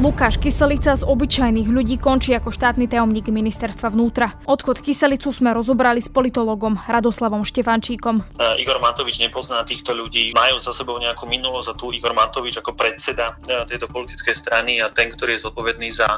Lukáš Kyselica z obyčajných ľudí končí ako štátny tajomník ministerstva vnútra. Odchod Kyselicu sme rozobrali s politologom Radoslavom Štefančíkom. Igor Matovič nepozná týchto ľudí, majú za sebou nejakú minulosť a tu Igor Matovič ako predseda e, tejto politickej strany a ten, ktorý je zodpovedný za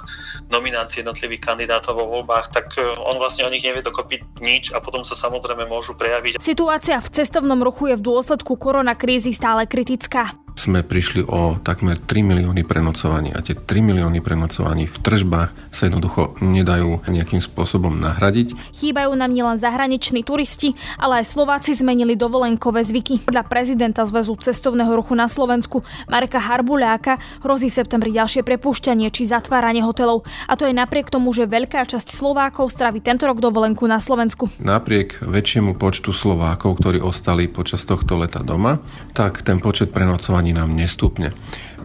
nominácie jednotlivých kandidátov vo voľbách, tak e, on vlastne o nich nevie dokopy nič a potom sa samozrejme môžu prejaviť. Situácia v cestovnom ruchu je v dôsledku koronakrízy stále kritická sme prišli o takmer 3 milióny prenocovaní a tie 3 milióny prenocovaní v tržbách sa jednoducho nedajú nejakým spôsobom nahradiť. Chýbajú nám nielen zahraniční turisti, ale aj Slováci zmenili dovolenkové zvyky. Podľa prezidenta Zväzu cestovného ruchu na Slovensku Marka Harbuľáka hrozí v septembri ďalšie prepušťanie či zatváranie hotelov. A to je napriek tomu, že veľká časť Slovákov straví tento rok dovolenku na Slovensku. Napriek väčšiemu počtu Slovákov, ktorí ostali počas tohto leta doma, tak ten počet prenocovaní nám nestúpne.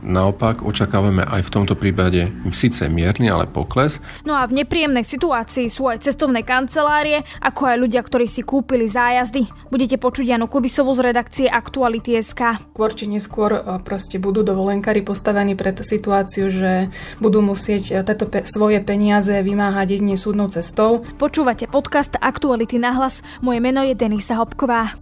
Naopak očakávame aj v tomto prípade síce mierny, ale pokles. No a v nepríjemnej situácii sú aj cestovné kancelárie, ako aj ľudia, ktorí si kúpili zájazdy. Budete počuť Janu Kubisovu z redakcie Aktuality SK. Skôr či neskôr e, proste budú dovolenkári postavení pred situáciu, že budú musieť e, tieto pe- svoje peniaze vymáhať jedine súdnou cestou. Počúvate podcast Aktuality na hlas. Moje meno je Denisa Hopková.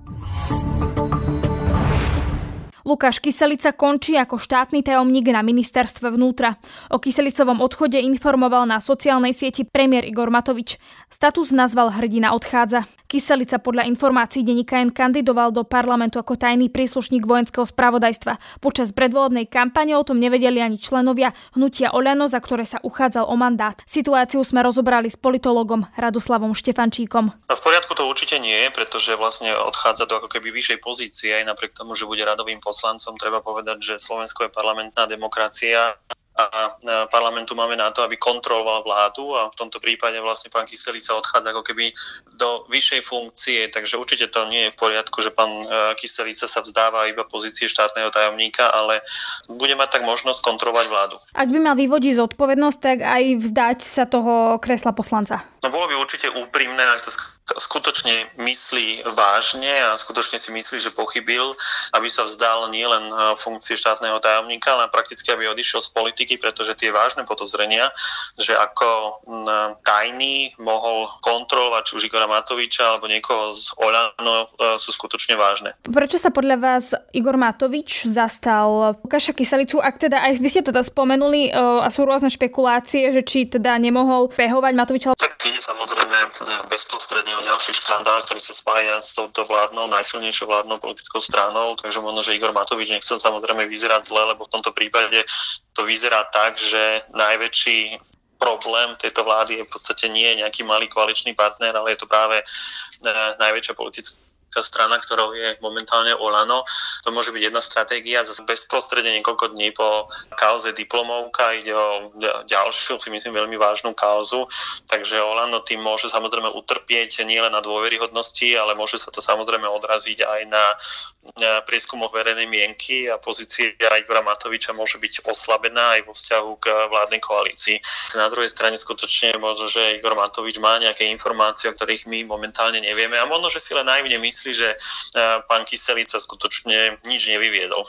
Lukáš Kyselica končí ako štátny tajomník na ministerstve vnútra. O Kyselicovom odchode informoval na sociálnej sieti premiér Igor Matovič. Status nazval Hrdina odchádza. Kyselica podľa informácií denníka N kandidoval do parlamentu ako tajný príslušník vojenského spravodajstva. Počas predvolebnej kampane o tom nevedeli ani členovia hnutia Oľano, za ktoré sa uchádzal o mandát. Situáciu sme rozobrali s politologom Radoslavom Štefančíkom. V poriadku to určite nie pretože vlastne odchádza do ako keby vyššej pozície aj napriek tomu, že bude radovým poslancom treba povedať, že Slovensko je parlamentná demokracia a parlamentu máme na to, aby kontroloval vládu a v tomto prípade vlastne pán Kyselica odchádza ako keby do vyššej funkcie, takže určite to nie je v poriadku, že pán e, Kyselica sa vzdáva iba pozície štátneho tajomníka, ale bude mať tak možnosť kontrolovať vládu. Ak by mal vyvodiť zodpovednosť, tak aj vzdať sa toho kresla poslanca. No bolo by určite úprimné, ak to skutočne myslí vážne a skutočne si myslí, že pochybil, aby sa vzdal nielen e, funkcie štátneho tajomníka, ale prakticky aby odišiel z politiky, pretože tie vážne podozrenia, že ako tajný mohol kontrolovať či už Igora Matoviča alebo niekoho z Oľano e, sú skutočne vážne. Prečo sa podľa vás Igor Matovič zastal Lukáša Kyselicu, ak teda aj vy ste teda spomenuli e, a sú rôzne špekulácie, že či teda nemohol pehovať Matoviča? Tak ide samozrejme bezprostredne o ďalší škandál, ktorý sa spája s touto vládnou, najsilnejšou vládnou politickou stranou, takže možno, že Igor Matovič nechcel samozrejme vyzerať zle, lebo v tomto prípade to vyzerá tak, že najväčší problém tejto vlády je v podstate nie nejaký malý koaličný partner, ale je to práve eh, najväčšia politická politická strana, ktorou je momentálne Olano. To môže byť jedna stratégia. Zase bezprostredne niekoľko dní po kauze diplomovka ide o ďalšiu, si myslím, veľmi vážnu kauzu. Takže Olano tým môže samozrejme utrpieť nielen na dôveryhodnosti, ale môže sa to samozrejme odraziť aj na prieskumoch verejnej mienky a pozícia Igora Matoviča môže byť oslabená aj vo vzťahu k vládnej koalícii. Na druhej strane skutočne možno, že Igor Matovič má nejaké informácie, o ktorých my momentálne nevieme a možno, že si len naivne myslí, myslí, že e, pán Kyselica skutočne nič nevyviedol.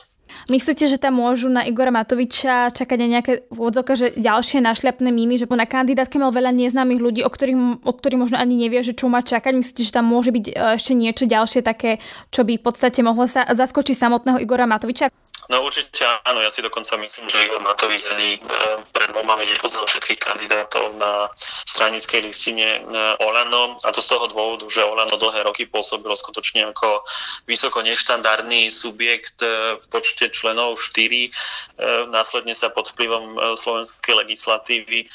Myslíte, že tam môžu na Igora Matoviča čakať aj nejaké vôdzoka, že ďalšie našľapné míny, že na kandidátke mal veľa neznámych ľudí, o ktorých, o ktorých možno ani nevie, že čo má čakať? Myslíte, že tam môže byť e, ešte niečo ďalšie také, čo by v podstate mohlo sa zaskočiť samotného Igora Matoviča? No určite áno, ja si dokonca myslím, že Igor Matovič ani e, pred voľbami nepoznal všetkých kandidátov na stranickej listine e, Olano a to z toho dôvodu, že Olano dlhé roky pôsobilo skutočne ako vysoko neštandardný subjekt e, v počte členov 4. Následne sa pod vplyvom slovenskej legislatívy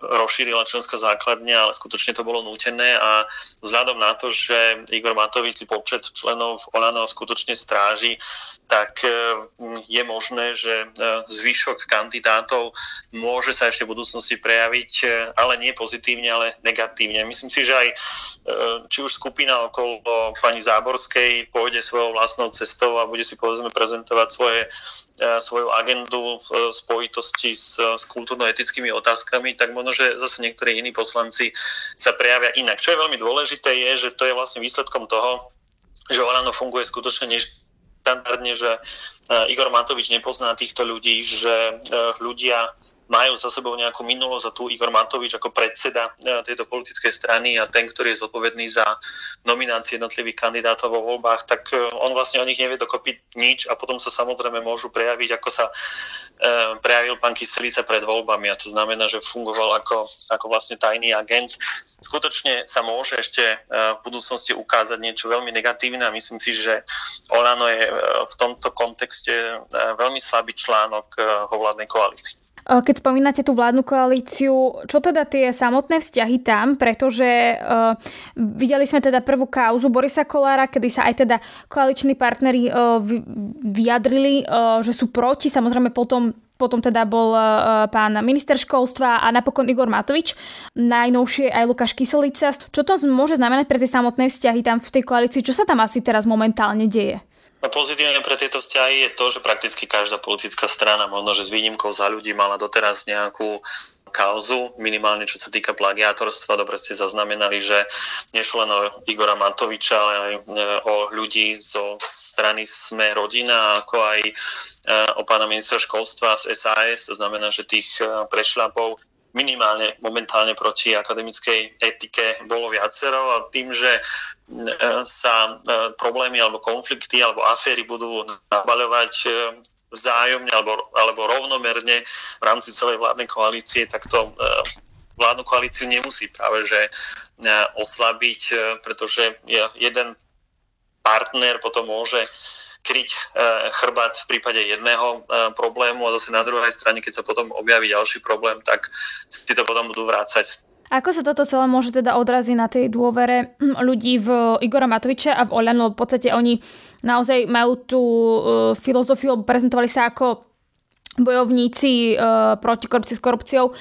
rozšírila členská základňa, ale skutočne to bolo nútené a vzhľadom na to, že Igor Matovič si počet členov Olano skutočne stráži, tak je možné, že e, zvyšok kandidátov môže sa ešte v budúcnosti prejaviť, e, ale nie pozitívne, ale negatívne. Myslím si, že aj e, či už skupina okolo pani Záborskej pôjde svojou vlastnou cestou a bude si povedzme prezentovať svoje, svoju agendu v spojitosti s, s kultúrno-etickými otázkami, tak možno, že zase niektorí iní poslanci sa prejavia inak. Čo je veľmi dôležité je, že to je vlastne výsledkom toho, že Olano funguje skutočne štandardne, že Igor Matovič nepozná týchto ľudí, že ľudia majú za sebou nejakú minulosť a tu Igor Matovič ako predseda e, tejto politickej strany a ten, ktorý je zodpovedný za nominácie jednotlivých kandidátov vo voľbách, tak e, on vlastne o nich nevie dokopy nič a potom sa samozrejme môžu prejaviť, ako sa e, prejavil pán Kyselica pred voľbami a to znamená, že fungoval ako, ako vlastne tajný agent. Skutočne sa môže ešte v budúcnosti ukázať niečo veľmi negatívne a myslím si, že Olano je v tomto kontexte veľmi slabý článok vo vládnej koalícii. Keď spomínate tú vládnu koalíciu, čo teda tie samotné vzťahy tam, pretože uh, videli sme teda prvú kauzu Borisa Kolára, kedy sa aj teda koaliční partneri uh, vyjadrili, uh, že sú proti, samozrejme potom potom teda bol pán minister školstva a napokon Igor Matovič, najnovšie aj Lukáš Kyselica. Čo to môže znamenať pre tie samotné vzťahy tam v tej koalícii? Čo sa tam asi teraz momentálne deje? No pozitívne pre tieto vzťahy je to, že prakticky každá politická strana, možno že s výnimkou za ľudí, mala doteraz nejakú kauzu, minimálne čo sa týka plagiátorstva. Dobre ste zaznamenali, že nešlo len o Igora Matoviča, ale aj e, o ľudí zo strany Sme rodina, ako aj e, o pána ministra školstva z SAS. To znamená, že tých e, prešľapov minimálne momentálne proti akademickej etike bolo viacero a tým, že e, sa e, problémy alebo konflikty alebo aféry budú nabaľovať e, vzájomne alebo, alebo rovnomerne v rámci celej vládnej koalície, tak to vládnu koalíciu nemusí práve že oslabiť, pretože jeden partner potom môže kryť e, chrbát v prípade jedného e, problému a zase na druhej strane, keď sa potom objaví ďalší problém, tak si to potom budú vrácať. Ako sa toto celé môže teda odraziť na tej dôvere ľudí v Igora Matoviča a v Oľano? V podstate oni naozaj majú tú e, filozofiu, prezentovali sa ako bojovníci proti korupcii s korupciou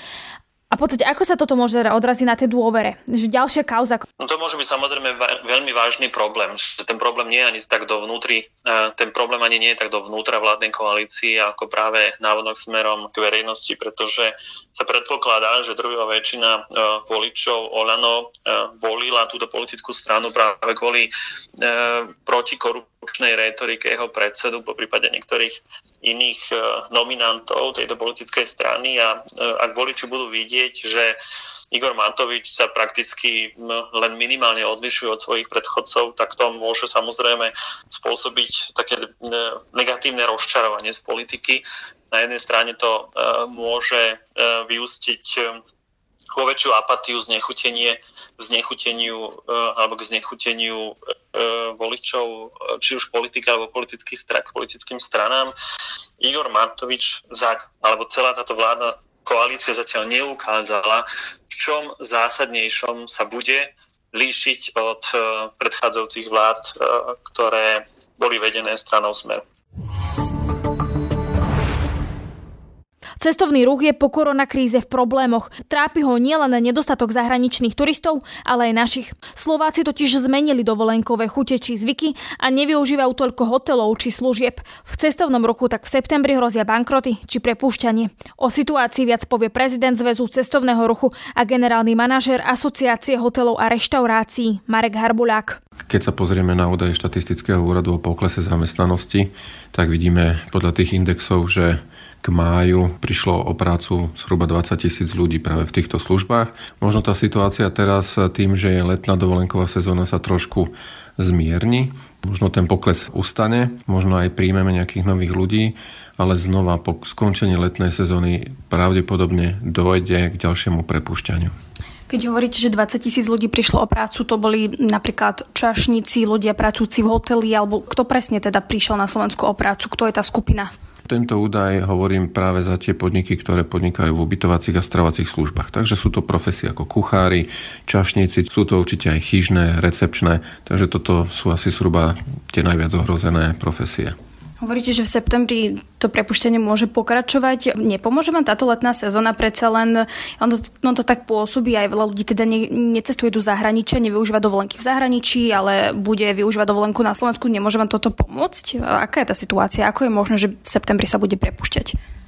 a v podstate, ako sa toto môže odraziť na tej dôvere? Že ďalšia kauza? No to môže byť samozrejme veľmi vážny problém. Že ten problém nie je ani tak dovnútri, ten problém ani nie je tak dovnútra vládnej koalícii, ako práve návodok smerom k verejnosti, pretože sa predpokladá, že druhá väčšina e, voličov Olano e, volila túto politickú stranu práve kvôli e, protikorupčnej rétorike jeho predsedu, po prípade niektorých iných nominantov tejto politickej strany a ak voliči budú vidieť, že Igor Matovič sa prakticky len minimálne odlišuje od svojich predchodcov, tak to môže samozrejme spôsobiť také negatívne rozčarovanie z politiky. Na jednej strane to e, môže e, vyústiť e, vo väčšiu apatiu, znechutenie, znechuteniu alebo k znechuteniu voličov, či už politika alebo politických stran, politickým stranám. Igor Matovič, alebo celá táto vláda koalícia zatiaľ neukázala, v čom zásadnejšom sa bude líšiť od eh, predchádzajúcich vlád, ktoré boli vedené stranou Smer. Cestovný ruch je po koronakríze v problémoch. Trápi ho nielen nedostatok zahraničných turistov, ale aj našich. Slováci totiž zmenili dovolenkové chute či zvyky a nevyužívajú toľko hotelov či služieb. V cestovnom ruchu tak v septembri hrozia bankroty či prepúšťanie. O situácii viac povie prezident Zväzu cestovného ruchu a generálny manažer Asociácie hotelov a reštaurácií Marek Harbulák. Keď sa pozrieme na údaje štatistického úradu o poklese zamestnanosti, tak vidíme podľa tých indexov, že k máju prišlo o prácu zhruba 20 tisíc ľudí práve v týchto službách. Možno tá situácia teraz tým, že je letná dovolenková sezóna sa trošku zmierni, možno ten pokles ustane, možno aj príjmeme nejakých nových ľudí, ale znova po skončení letnej sezóny pravdepodobne dojde k ďalšiemu prepušťaniu. Keď hovoríte, že 20 tisíc ľudí prišlo o prácu, to boli napríklad čašníci, ľudia pracujúci v hoteli, alebo kto presne teda prišiel na Slovensku o prácu, kto je tá skupina? Tento údaj hovorím práve za tie podniky, ktoré podnikajú v ubytovacích a stravacích službách. Takže sú to profesie ako kuchári, čašníci, sú to určite aj chyžné, recepčné, takže toto sú asi zhruba tie najviac ohrozené profesie. Hovoríte, že v septembri to prepuštenie môže pokračovať. Nepomôže vám táto letná sezóna? Predsa len ono, ono to tak pôsobí, aj veľa ľudí teda ne, necestuje do zahraničia, nevyužíva dovolenky v zahraničí, ale bude využívať dovolenku na Slovensku. Nemôže vám toto pomôcť? Aká je tá situácia? Ako je možné, že v septembri sa bude prepušťať?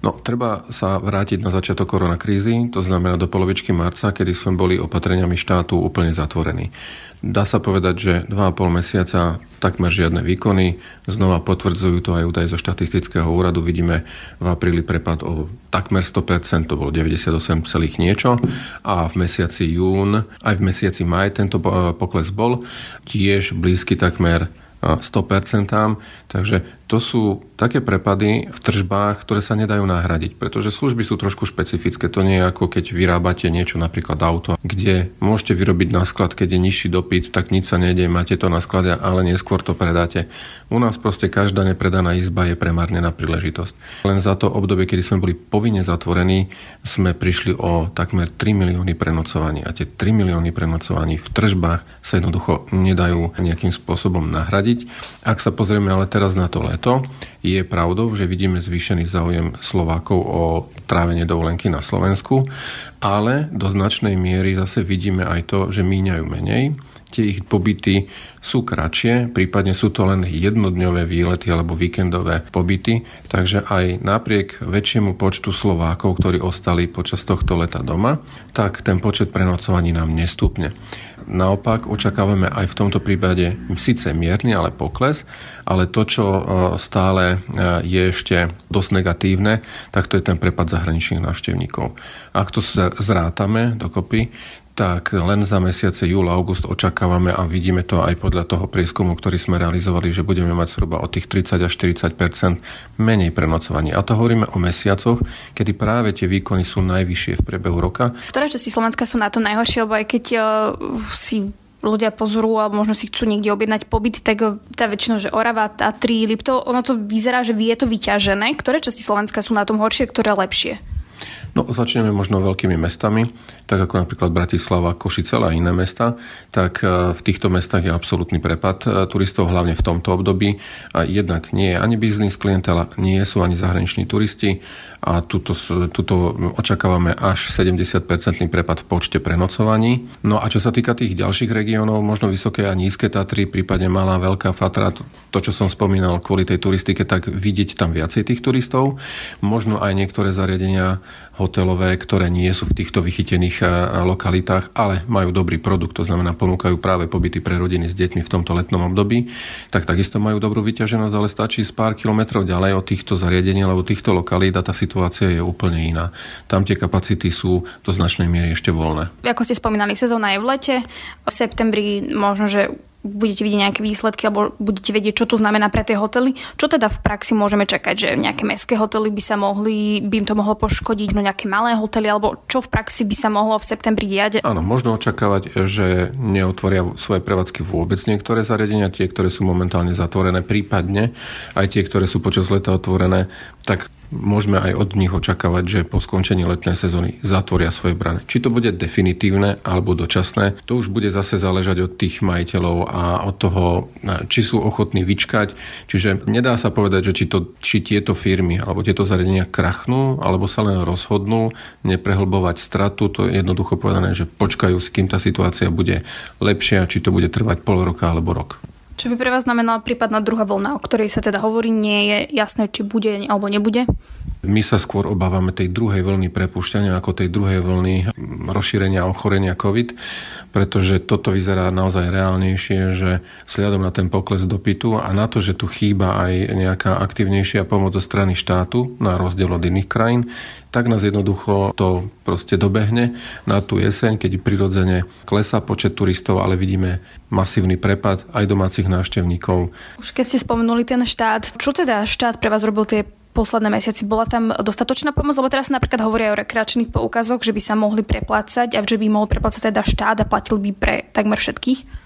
No, treba sa vrátiť na začiatok koronakrízy, to znamená do polovičky marca, kedy sme boli opatreniami štátu úplne zatvorení. Dá sa povedať, že 2,5 mesiaca takmer žiadne výkony. Znova potvrdzujú to aj údaje zo štatistického úradu. Vidíme v apríli prepad o takmer 100%, to bolo 98, niečo. A v mesiaci jún, aj v mesiaci maj tento pokles bol tiež blízky takmer 100%, takže to sú také prepady v tržbách, ktoré sa nedajú nahradiť, pretože služby sú trošku špecifické. To nie je ako keď vyrábate niečo, napríklad auto, kde môžete vyrobiť na sklad, keď je nižší dopyt, tak nič sa nedie, máte to na sklade, ale neskôr to predáte. U nás proste každá nepredaná izba je premárnená príležitosť. Len za to obdobie, kedy sme boli povinne zatvorení, sme prišli o takmer 3 milióny prenocovaní. A tie 3 milióny prenocovaní v tržbách sa jednoducho nedajú nejakým spôsobom nahradiť. Ak sa pozrieme ale teraz na to leto, je pravdou, že vidíme zvýšený záujem Slovákov o trávenie dovolenky na Slovensku, ale do značnej miery zase vidíme aj to, že míňajú menej tie ich pobyty sú kratšie, prípadne sú to len jednodňové výlety alebo víkendové pobyty, takže aj napriek väčšiemu počtu Slovákov, ktorí ostali počas tohto leta doma, tak ten počet prenocovaní nám nestúpne. Naopak očakávame aj v tomto prípade síce mierny, ale pokles, ale to, čo e, stále e, je ešte dosť negatívne, tak to je ten prepad zahraničných návštevníkov. Ak to zrátame dokopy, tak len za mesiace júl a august očakávame a vidíme to aj podľa toho prieskumu, ktorý sme realizovali, že budeme mať zhruba od tých 30 až 40% menej prenocovaní. A to hovoríme o mesiacoch, kedy práve tie výkony sú najvyššie v priebehu roka. Ktoré časti Slovenska sú na to najhoršie, lebo aj keď uh, si ľudia pozorujú alebo možno si chcú niekde objednať pobyt, tak tá väčšinou, že Orava, Tatry, Lipto, ono to vyzerá, že je to vyťažené. Ktoré časti Slovenska sú na tom horšie, ktoré lepšie? No, začneme možno veľkými mestami, tak ako napríklad Bratislava, Košice a iné mesta, tak e, v týchto mestách je absolútny prepad e, turistov, hlavne v tomto období. A jednak nie je ani biznis klientela, nie sú ani zahraniční turisti a tuto, tuto očakávame až 70-percentný prepad v počte prenocovaní. No a čo sa týka tých ďalších regiónov, možno vysoké a nízke Tatry, prípadne malá, veľká Fatra, to, čo som spomínal kvôli tej turistike, tak vidieť tam viacej tých turistov. Možno aj niektoré zariadenia hotelové, ktoré nie sú v týchto vychytených e, lokalitách, ale majú dobrý produkt, to znamená ponúkajú práve pobyty pre rodiny s deťmi v tomto letnom období, tak takisto majú dobrú vyťaženosť, ale stačí z pár kilometrov ďalej od týchto zariadení alebo týchto lokalít a tá situácia je úplne iná. Tam tie kapacity sú do značnej miery ešte voľné. Ako ste spomínali, sezóna je v lete, v septembri možno, že budete vidieť nejaké výsledky alebo budete vedieť, čo to znamená pre tie hotely. Čo teda v praxi môžeme čakať, že nejaké mestské hotely by sa mohli, by im to mohlo poškodiť, no nejaké malé hotely, alebo čo v praxi by sa mohlo v septembri diať? Áno, možno očakávať, že neotvoria svoje prevádzky vôbec niektoré zariadenia, tie, ktoré sú momentálne zatvorené, prípadne aj tie, ktoré sú počas leta otvorené, tak môžeme aj od nich očakávať, že po skončení letnej sezóny zatvoria svoje brany. Či to bude definitívne alebo dočasné, to už bude zase záležať od tých majiteľov a od toho, či sú ochotní vyčkať. Čiže nedá sa povedať, že či, to, či tieto firmy alebo tieto zariadenia krachnú, alebo sa len rozhodnú neprehlbovať stratu. To je jednoducho povedané, že počkajú, s kým tá situácia bude lepšia, či to bude trvať pol roka alebo rok. Čo by pre vás znamenala prípadná druhá vlna, o ktorej sa teda hovorí, nie je jasné, či bude alebo nebude? My sa skôr obávame tej druhej vlny prepušťania ako tej druhej vlny rozšírenia ochorenia COVID, pretože toto vyzerá naozaj reálnejšie, že sliadom na ten pokles dopytu a na to, že tu chýba aj nejaká aktívnejšia pomoc zo strany štátu, na rozdiel od iných krajín, tak nás jednoducho to proste dobehne na tú jeseň, keď prirodzene klesá počet turistov, ale vidíme masívny prepad aj domácich návštevníkov. Už keď ste spomenuli ten štát, čo teda štát pre vás robil tie posledné mesiaci. Bola tam dostatočná pomoc? Lebo teraz napríklad hovoria o rekreačných poukazoch, že by sa mohli preplácať a že by mohol preplácať teda štát a platil by pre takmer všetkých?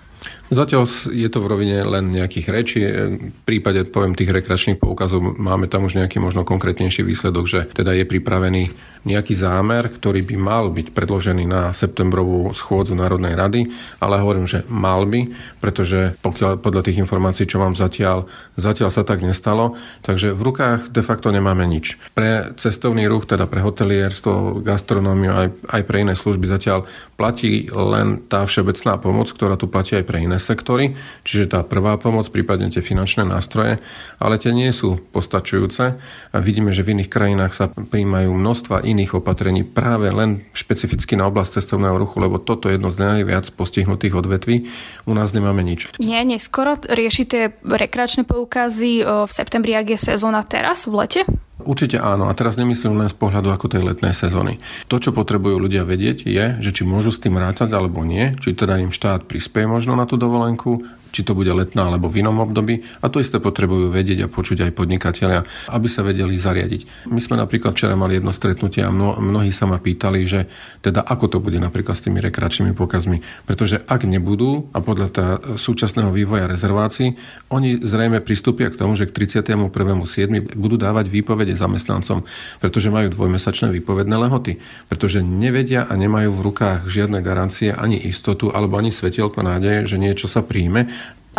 Zatiaľ je to v rovine len nejakých rečí. V prípade, poviem, tých rekreačných poukazov máme tam už nejaký možno konkrétnejší výsledok, že teda je pripravený nejaký zámer, ktorý by mal byť predložený na septembrovú schôdzu Národnej rady, ale hovorím, že mal by, pretože pokiaľ podľa tých informácií, čo mám zatiaľ, zatiaľ sa tak nestalo, takže v rukách de facto nemáme nič. Pre cestovný ruch, teda pre hotelierstvo, gastronómiu, aj, aj pre iné služby zatiaľ platí len tá všeobecná pomoc, ktorá tu platí aj pre pre iné sektory, čiže tá prvá pomoc, prípadne tie finančné nástroje, ale tie nie sú postačujúce a vidíme, že v iných krajinách sa príjmajú množstva iných opatrení práve len špecificky na oblasť cestovného ruchu, lebo toto je jedno z najviac postihnutých odvetví. U nás nemáme nič. Nie, neskoro riešite rekreačné poukazy v septembri, ak je sezóna teraz, v lete? Určite áno. A teraz nemyslím len z pohľadu ako tej letnej sezóny. To, čo potrebujú ľudia vedieť, je, že či môžu s tým rátať alebo nie, či teda im štát prispieje možno na tú dovolenku, či to bude letná alebo v inom období. A to isté potrebujú vedieť a počuť aj podnikatelia, aby sa vedeli zariadiť. My sme napríklad včera mali jedno stretnutie a mno, mnohí sa ma pýtali, že teda ako to bude napríklad s tými rekreačnými pokazmi. Pretože ak nebudú, a podľa tá súčasného vývoja rezervácií, oni zrejme pristúpia k tomu, že k 31.7. budú dávať výpovede zamestnancom, pretože majú dvojmesačné výpovedné lehoty. Pretože nevedia a nemajú v rukách žiadne garancie ani istotu alebo ani svetielko nádeje, že niečo sa príjme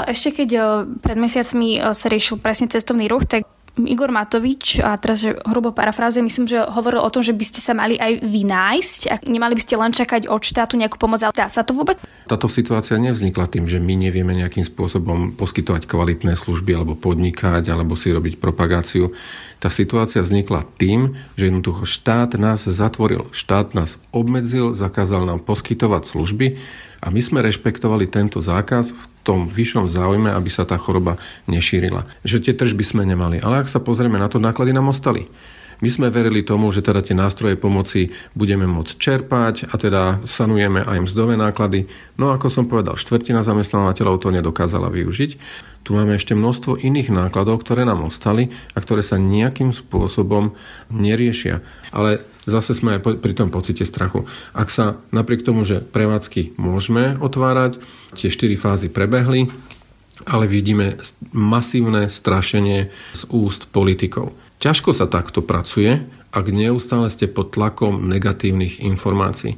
ešte keď pred mesiacmi sa riešil presne cestovný ruch, tak Igor Matovič, a teraz že hrubo parafrázujem, myslím, že hovoril o tom, že by ste sa mali aj vynájsť a nemali by ste len čakať od štátu nejakú pomoc, ale dá sa to vôbec? Táto situácia nevznikla tým, že my nevieme nejakým spôsobom poskytovať kvalitné služby alebo podnikať alebo si robiť propagáciu. Tá situácia vznikla tým, že jednoducho štát nás zatvoril, štát nás obmedzil, zakázal nám poskytovať služby a my sme rešpektovali tento zákaz v tom vyššom záujme, aby sa tá choroba nešírila. Že tie tržby sme nemali. Ale ak sa pozrieme na to, náklady nám ostali. My sme verili tomu, že teda tie nástroje pomoci budeme môcť čerpať a teda sanujeme aj mzdové náklady. No ako som povedal, štvrtina zamestnávateľov to nedokázala využiť. Tu máme ešte množstvo iných nákladov, ktoré nám ostali a ktoré sa nejakým spôsobom neriešia. Ale zase sme aj pri tom pocite strachu. Ak sa napriek tomu, že prevádzky môžeme otvárať, tie štyri fázy prebehli, ale vidíme masívne strašenie z úst politikov. Ťažko sa takto pracuje, ak neustále ste pod tlakom negatívnych informácií.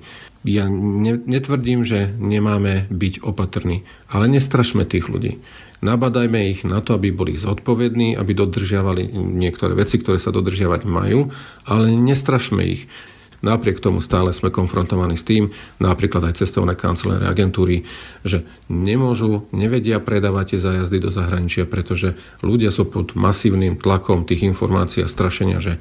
Ja netvrdím, že nemáme byť opatrní, ale nestrašme tých ľudí. Nabadajme ich na to, aby boli zodpovední, aby dodržiavali niektoré veci, ktoré sa dodržiavať majú, ale nestrašme ich. Napriek tomu stále sme konfrontovaní s tým, napríklad aj cestovné kancelárie agentúry, že nemôžu, nevedia predávať tie zájazdy do zahraničia, pretože ľudia sú pod masívnym tlakom tých informácií a strašenia, že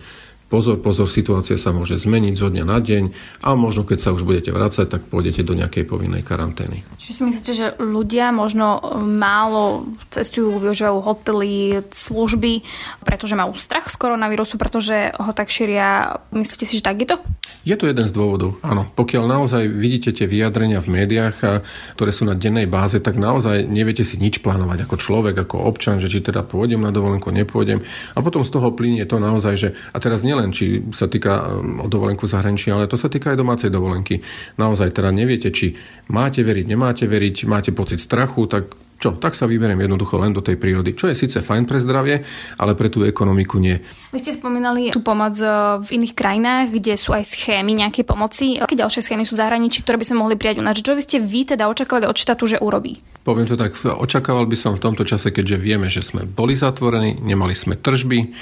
Pozor, pozor, situácia sa môže zmeniť zo dňa na deň a možno keď sa už budete vrácať, tak pôjdete do nejakej povinnej karantény. Čiže si myslíte, že ľudia možno málo cestujú, využívajú hotely, služby, pretože majú strach z koronavírusu, pretože ho tak šíria. Myslíte si, že tak je to? Je to jeden z dôvodov, áno. Pokiaľ naozaj vidíte tie vyjadrenia v médiách, ktoré sú na dennej báze, tak naozaj neviete si nič plánovať ako človek, ako občan, že či teda pôjdem na dovolenku, nepôjdem. A potom z toho plinie to naozaj, že a teraz nie nielen či sa týka um, o dovolenku zahraničí, ale to sa týka aj domácej dovolenky. Naozaj teda neviete, či máte veriť, nemáte veriť, máte pocit strachu, tak čo, tak sa vyberiem jednoducho len do tej prírody, čo je síce fajn pre zdravie, ale pre tú ekonomiku nie. Vy ste spomínali tú pomoc uh, v iných krajinách, kde sú aj schémy nejaké pomoci. Aké ďalšie schémy sú zahraničí, ktoré by sme mohli prijať u nás? Čo by ste vy teda očakávali od štátu, že urobí? Poviem to tak, očakával by som v tomto čase, keďže vieme, že sme boli zatvorení, nemali sme tržby,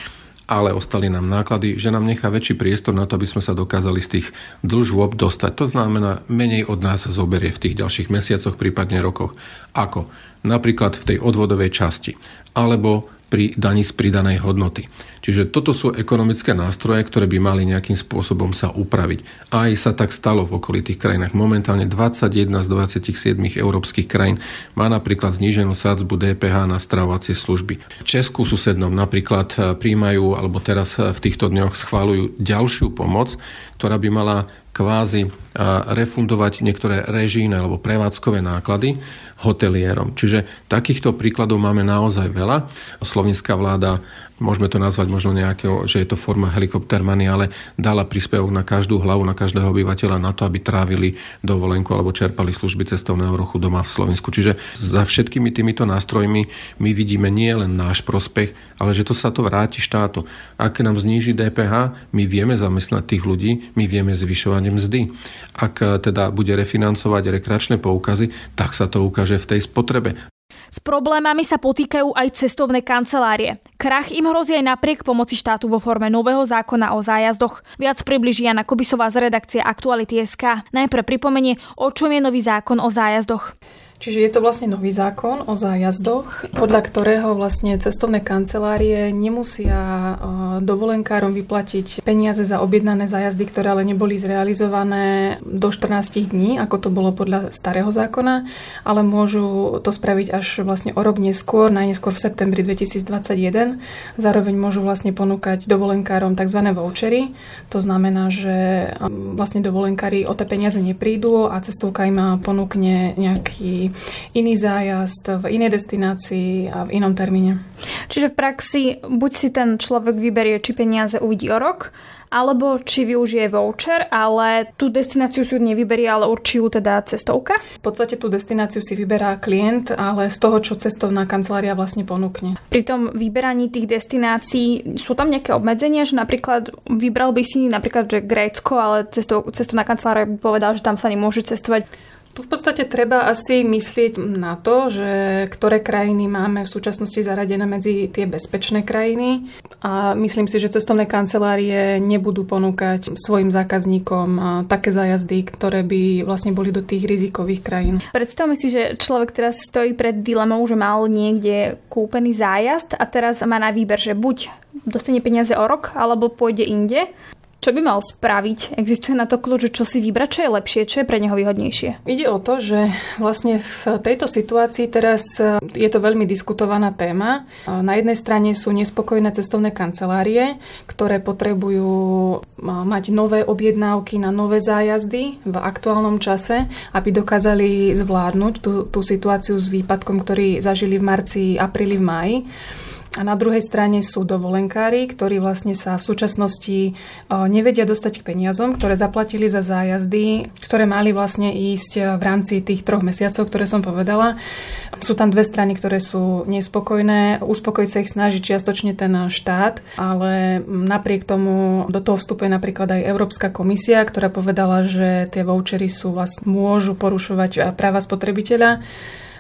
ale ostali nám náklady, že nám nechá väčší priestor na to, aby sme sa dokázali z tých dlžôb dostať. To znamená, menej od nás zoberie v tých ďalších mesiacoch, prípadne rokoch. Ako? Napríklad v tej odvodovej časti. Alebo pri daní z pridanej hodnoty. Čiže toto sú ekonomické nástroje, ktoré by mali nejakým spôsobom sa upraviť. Aj sa tak stalo v okolitých krajinách. Momentálne 21 z 27 európskych krajín má napríklad zníženú sádzbu DPH na stravovacie služby. V Česku susednom napríklad eh, príjmajú, alebo teraz eh, v týchto dňoch schválujú ďalšiu pomoc, ktorá by mala kvázi refundovať niektoré režijné alebo prevádzkové náklady hotelierom. Čiže takýchto príkladov máme naozaj veľa. Slovenská vláda môžeme to nazvať možno nejakého, že je to forma helikoptermany, ale dala príspevok na každú hlavu, na každého obyvateľa na to, aby trávili dovolenku alebo čerpali služby cestovného ruchu doma v Slovensku. Čiže za všetkými týmito nástrojmi my vidíme nie len náš prospech, ale že to sa to vráti štátu. Ak nám zníži DPH, my vieme zamestnať tých ľudí, my vieme zvyšovať mzdy. Ak teda bude refinancovať rekreačné poukazy, tak sa to ukáže v tej spotrebe. S problémami sa potýkajú aj cestovné kancelárie. Krach im hrozí aj napriek pomoci štátu vo forme nového zákona o zájazdoch. Viac približí Jana Kobisová z redakcie Aktuality SK. Najprv pripomenie, o čom je nový zákon o zájazdoch. Čiže je to vlastne nový zákon o zájazdoch, podľa ktorého vlastne cestovné kancelárie nemusia e, dovolenkárom vyplatiť peniaze za objednané zájazdy, ktoré ale neboli zrealizované do 14 dní, ako to bolo podľa starého zákona, ale môžu to spraviť až vlastne o rok neskôr, najneskôr v septembri 2021. Zároveň môžu vlastne ponúkať dovolenkárom tzv. vouchery. To znamená, že e, vlastne dovolenkári o tie peniaze neprídu a cestovka im ponúkne nejaký iný zájazd v inej destinácii a v inom termíne. Čiže v praxi buď si ten človek vyberie, či peniaze uvidí o rok, alebo či využije voucher, ale tú destináciu si nevyberie, ale určí ju teda cestovka? V podstate tú destináciu si vyberá klient, ale z toho, čo cestovná kancelária vlastne ponúkne. Pri tom vyberaní tých destinácií sú tam nejaké obmedzenia, že napríklad vybral by si napríklad že Grécko, ale cestovná kancelária by povedala, že tam sa nemôže cestovať v podstate treba asi myslieť na to, že ktoré krajiny máme v súčasnosti zaradené medzi tie bezpečné krajiny a myslím si, že cestovné kancelárie nebudú ponúkať svojim zákazníkom také zájazdy, ktoré by vlastne boli do tých rizikových krajín. Predstavme si, že človek teraz stojí pred dilemou, že mal niekde kúpený zájazd a teraz má na výber, že buď dostane peniaze o rok, alebo pôjde inde. Čo by mal spraviť? Existuje na to kľúč, čo si vybrať, čo je lepšie, čo je pre neho výhodnejšie? Ide o to, že vlastne v tejto situácii teraz e, je to veľmi diskutovaná téma. E, na jednej strane sú nespokojné cestovné kancelárie, ktoré potrebujú e, mať nové objednávky na nové zájazdy v aktuálnom čase, aby dokázali zvládnuť tú, tú situáciu s výpadkom, ktorý zažili v marci, apríli, v maji. A na druhej strane sú dovolenkári, ktorí vlastne sa v súčasnosti nevedia dostať k peniazom, ktoré zaplatili za zájazdy, ktoré mali vlastne ísť e, v rámci tých troch mesiacov, ktoré som povedala. Sú tam dve strany, ktoré sú nespokojné. Uspokojiť sa ich snaží čiastočne ten štát, ale napriek tomu do toho vstupuje napríklad aj Európska komisia, ktorá povedala, že tie vouchery sú vlastne, môžu porušovať e, práva spotrebiteľa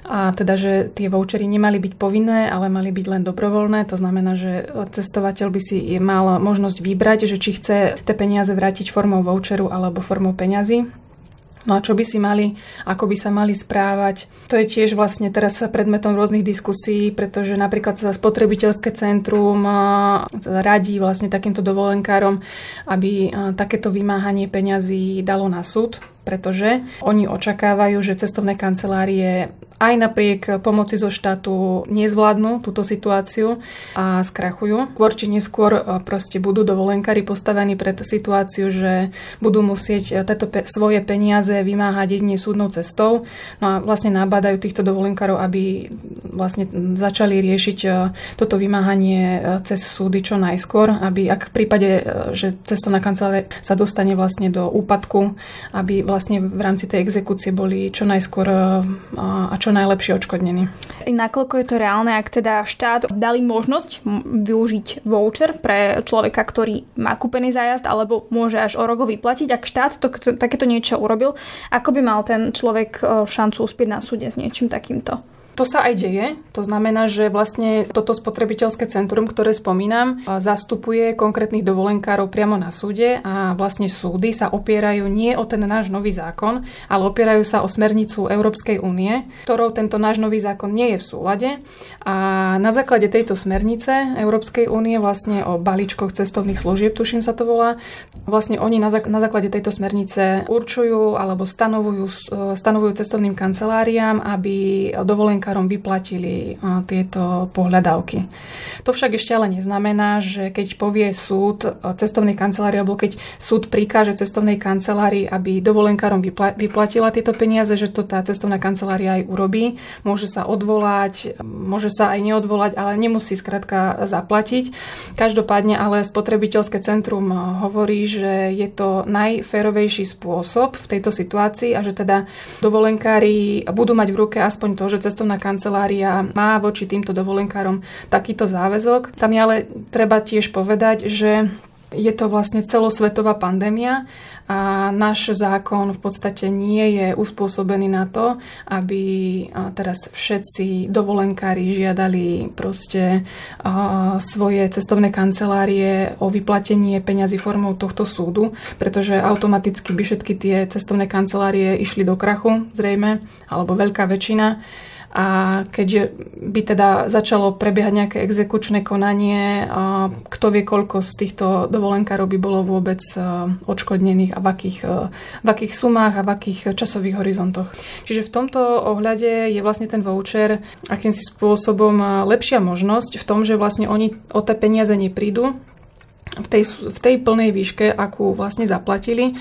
a teda, že tie vouchery nemali byť povinné, ale mali byť len dobrovoľné. To znamená, že cestovateľ by si mal možnosť vybrať, že či chce tie peniaze vrátiť formou voucheru alebo formou peňazí. No a čo by si mali, ako by sa mali správať, to je tiež vlastne teraz predmetom rôznych diskusí, pretože napríklad spotrebiteľské centrum radí vlastne takýmto dovolenkárom, aby takéto vymáhanie peňazí dalo na súd pretože oni očakávajú, že cestovné kancelárie aj napriek pomoci zo štátu nezvládnu túto situáciu a skrachujú. Skôr či neskôr e, proste budú dovolenkári postavení pred situáciu, že budú musieť e, tieto pe- svoje peniaze vymáhať jedine súdnou cestou. No a vlastne nabádajú týchto dovolenkárov, aby vlastne začali riešiť e, toto vymáhanie cez súdy čo najskôr, aby ak v prípade, že cestovná kancelária sa dostane vlastne do úpadku, aby vlastne v rámci tej exekúcie boli čo najskôr a čo najlepšie odškodnení. Nakoľko je to reálne, ak teda štát dali možnosť využiť voucher pre človeka, ktorý má kúpený zájazd alebo môže až o rok vyplatiť, ak štát to, takéto niečo urobil, ako by mal ten človek šancu uspieť na súde s niečím takýmto? To sa aj deje. To znamená, že vlastne toto spotrebiteľské centrum, ktoré spomínam, zastupuje konkrétnych dovolenkárov priamo na súde a vlastne súdy sa opierajú nie o ten náš nový zákon, ale opierajú sa o smernicu Európskej únie, ktorou tento náš nový zákon nie je v súlade. A na základe tejto smernice Európskej únie vlastne o balíčkoch cestovných služieb, tuším sa to volá, vlastne oni na, základe tejto smernice určujú alebo stanovujú, stanovujú cestovným kanceláriám, aby dovolenka bankárom vyplatili tieto pohľadávky. To však ešte ale neznamená, že keď povie súd cestovnej kancelárii, alebo keď súd prikáže cestovnej kancelárii, aby dovolenkárom vyplatila tieto peniaze, že to tá cestovná kancelária aj urobí. Môže sa odvolať, môže sa aj neodvolať, ale nemusí skrátka zaplatiť. Každopádne ale spotrebiteľské centrum hovorí, že je to najférovejší spôsob v tejto situácii a že teda dovolenkári budú mať v ruke aspoň to, že cestovná cestovná kancelária má voči týmto dovolenkárom takýto záväzok. Tam je ale treba tiež povedať, že Je to vlastne celosvetová pandémia a náš zákon v podstate nie je uspôsobený na to, aby teraz všetci dovolenkári žiadali proste svoje cestovné kancelárie o vyplatenie peňazí formou tohto súdu, pretože automaticky by všetky tie cestovné kancelárie išli do krachu, zrejme, alebo veľká väčšina a keď by teda začalo prebiehať nejaké exekučné konanie, kto vie, koľko z týchto dovolenkárov by bolo vôbec odškodnených a v akých, v akých sumách a v akých časových horizontoch. Čiže v tomto ohľade je vlastne ten voucher akýmsi spôsobom lepšia možnosť v tom, že vlastne oni o tie peniaze neprídu v tej, v tej plnej výške, akú vlastne zaplatili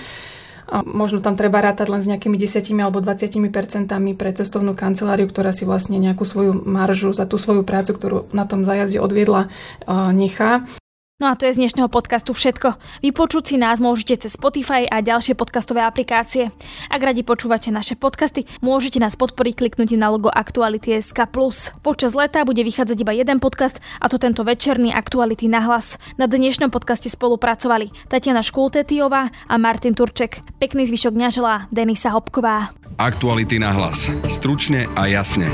a možno tam treba rátať len s nejakými 10 alebo 20 percentami pre cestovnú kanceláriu, ktorá si vlastne nejakú svoju maržu za tú svoju prácu, ktorú na tom zajazde odviedla, nechá. No a to je z dnešného podcastu všetko. Vypočuť si nás môžete cez Spotify a ďalšie podcastové aplikácie. Ak radi počúvate naše podcasty, môžete nás podporiť kliknutím na logo Aktuality SK+. Počas leta bude vychádzať iba jeden podcast a to tento večerný Aktuality na hlas. Na dnešnom podcaste spolupracovali Tatiana Škultetiová a Martin Turček. Pekný zvyšok dňa želá Denisa Hopková. Aktuality na hlas. Stručne a jasne.